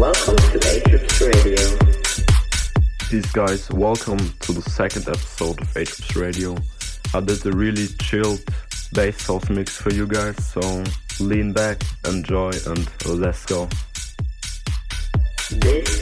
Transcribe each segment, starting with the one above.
Welcome to Atrips Radio. Peace guys, welcome to the second episode of Atrips Radio. Uh, I did a really chilled bass house mix for you guys, so lean back, enjoy, and let's go. This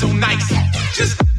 so nice. Just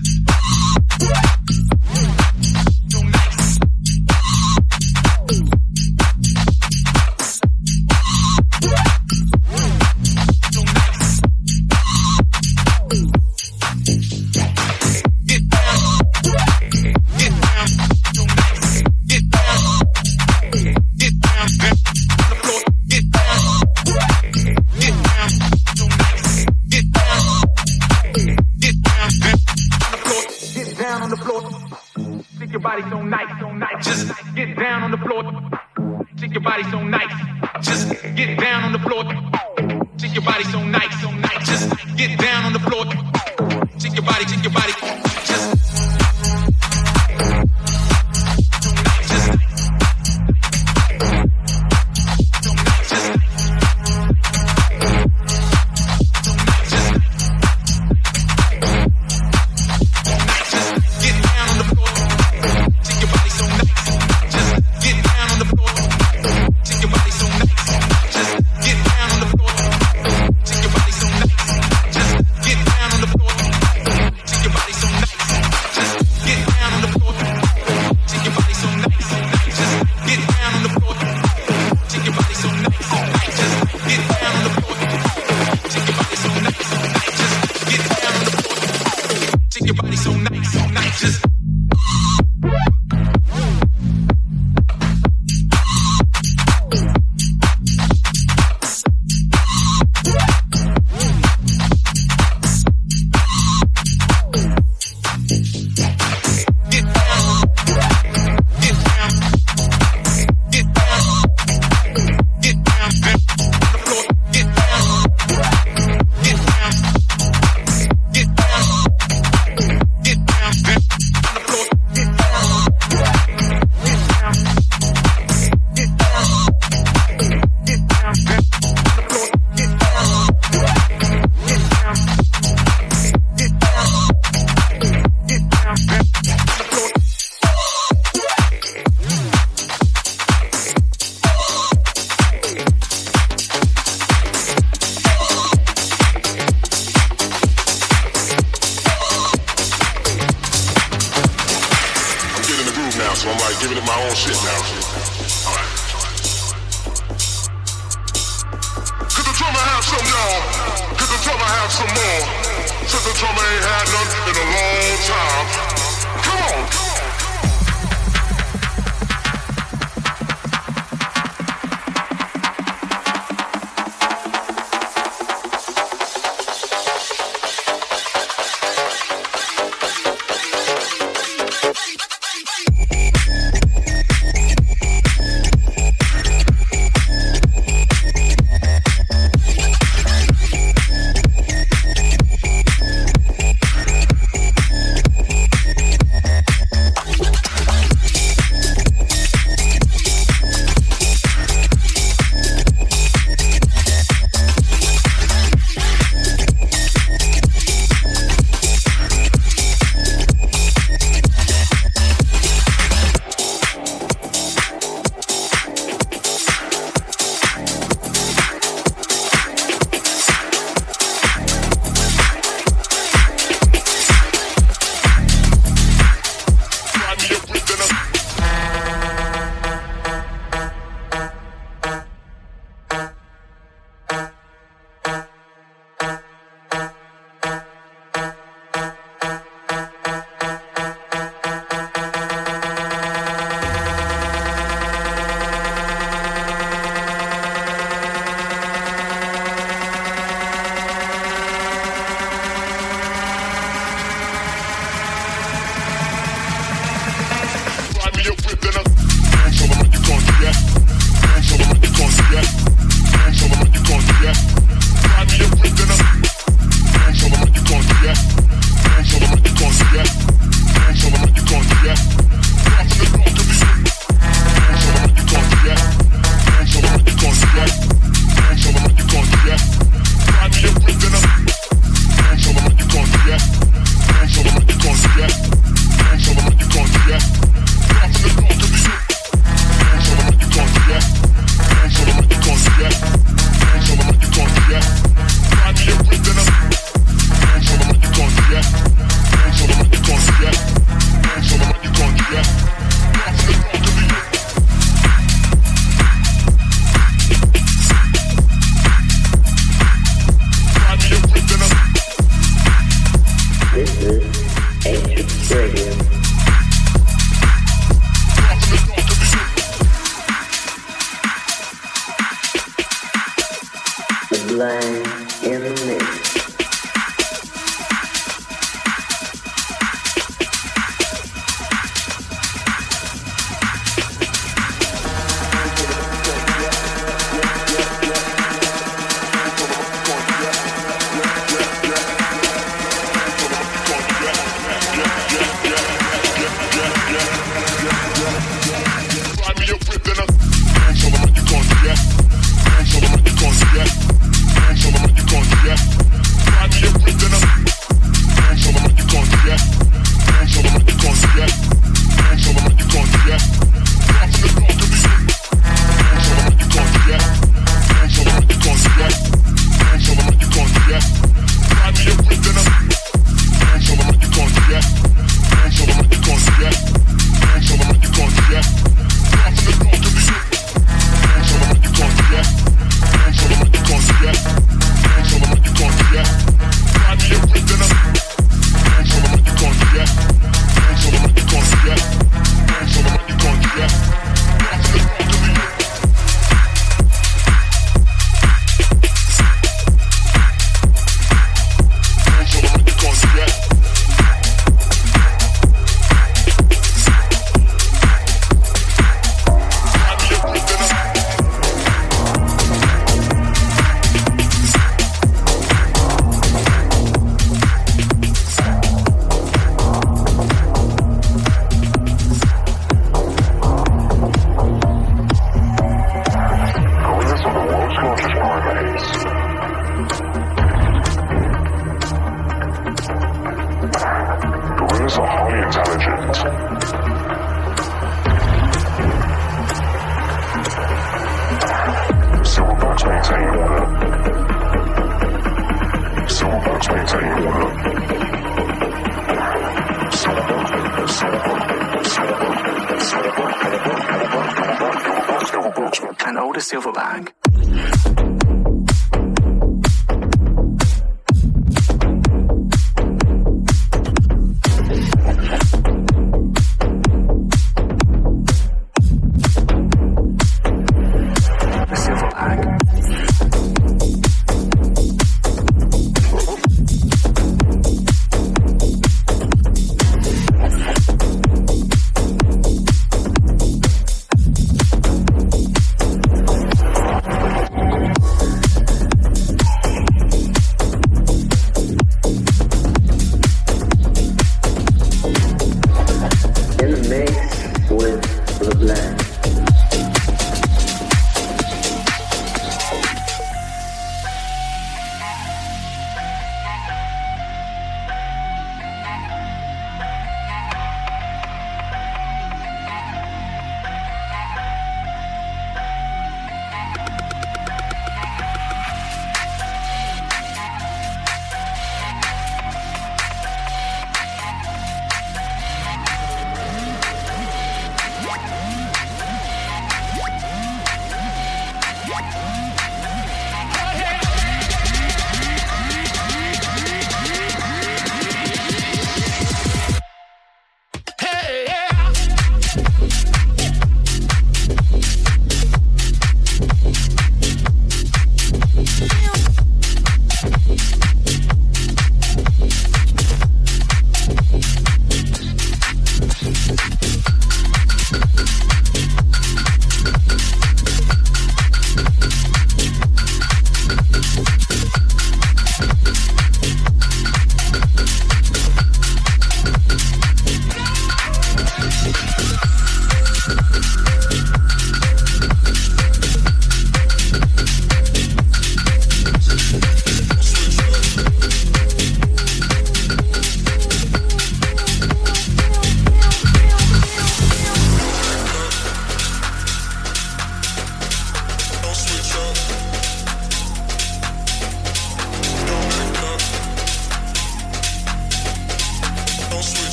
Silverback.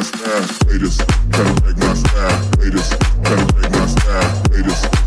my style, latest. Trying to take my style, latest. Trying to take my style, latest.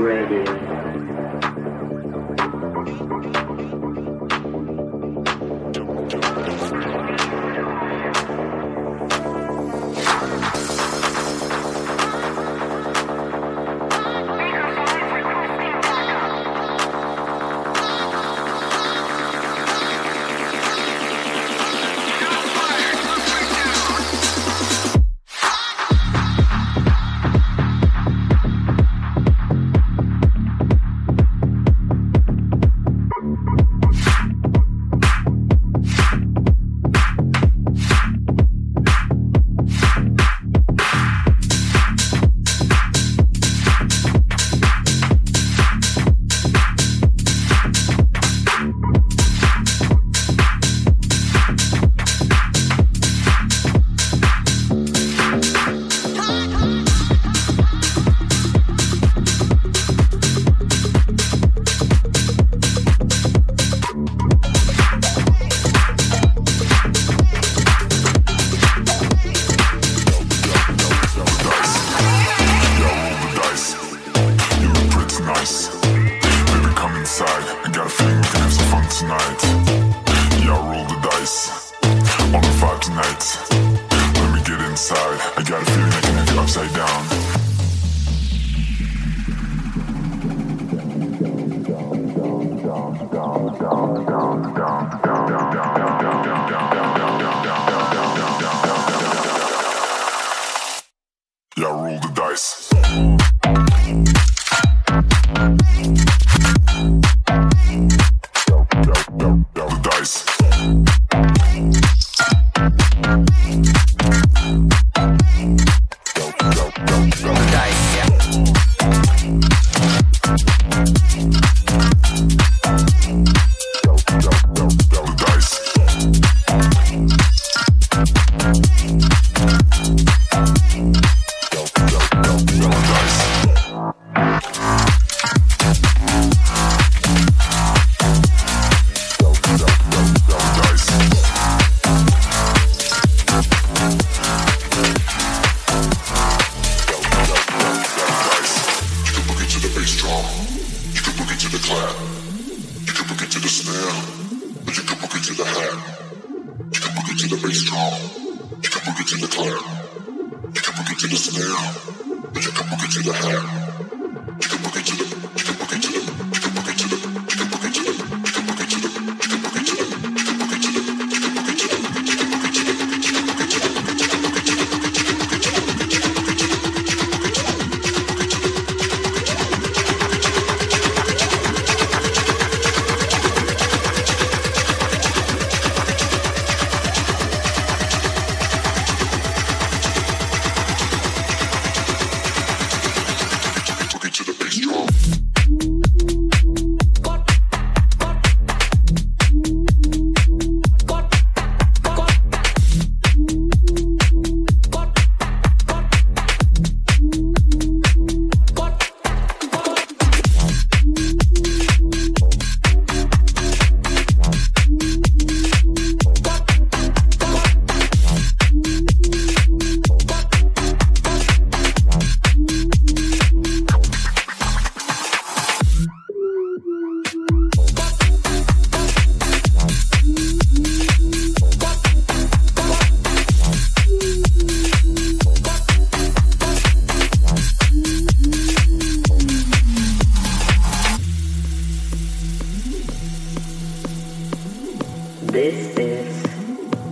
Radio.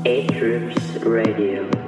A Troops Radio.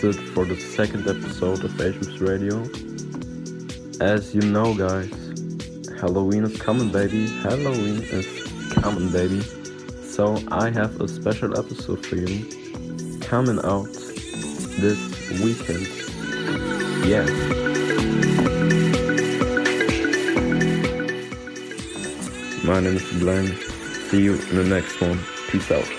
That's it for the second episode of Asians Radio. As you know, guys, Halloween is coming, baby. Halloween is coming, baby. So I have a special episode for you coming out this weekend. Yeah. My name is Glenn. See you in the next one. Peace out.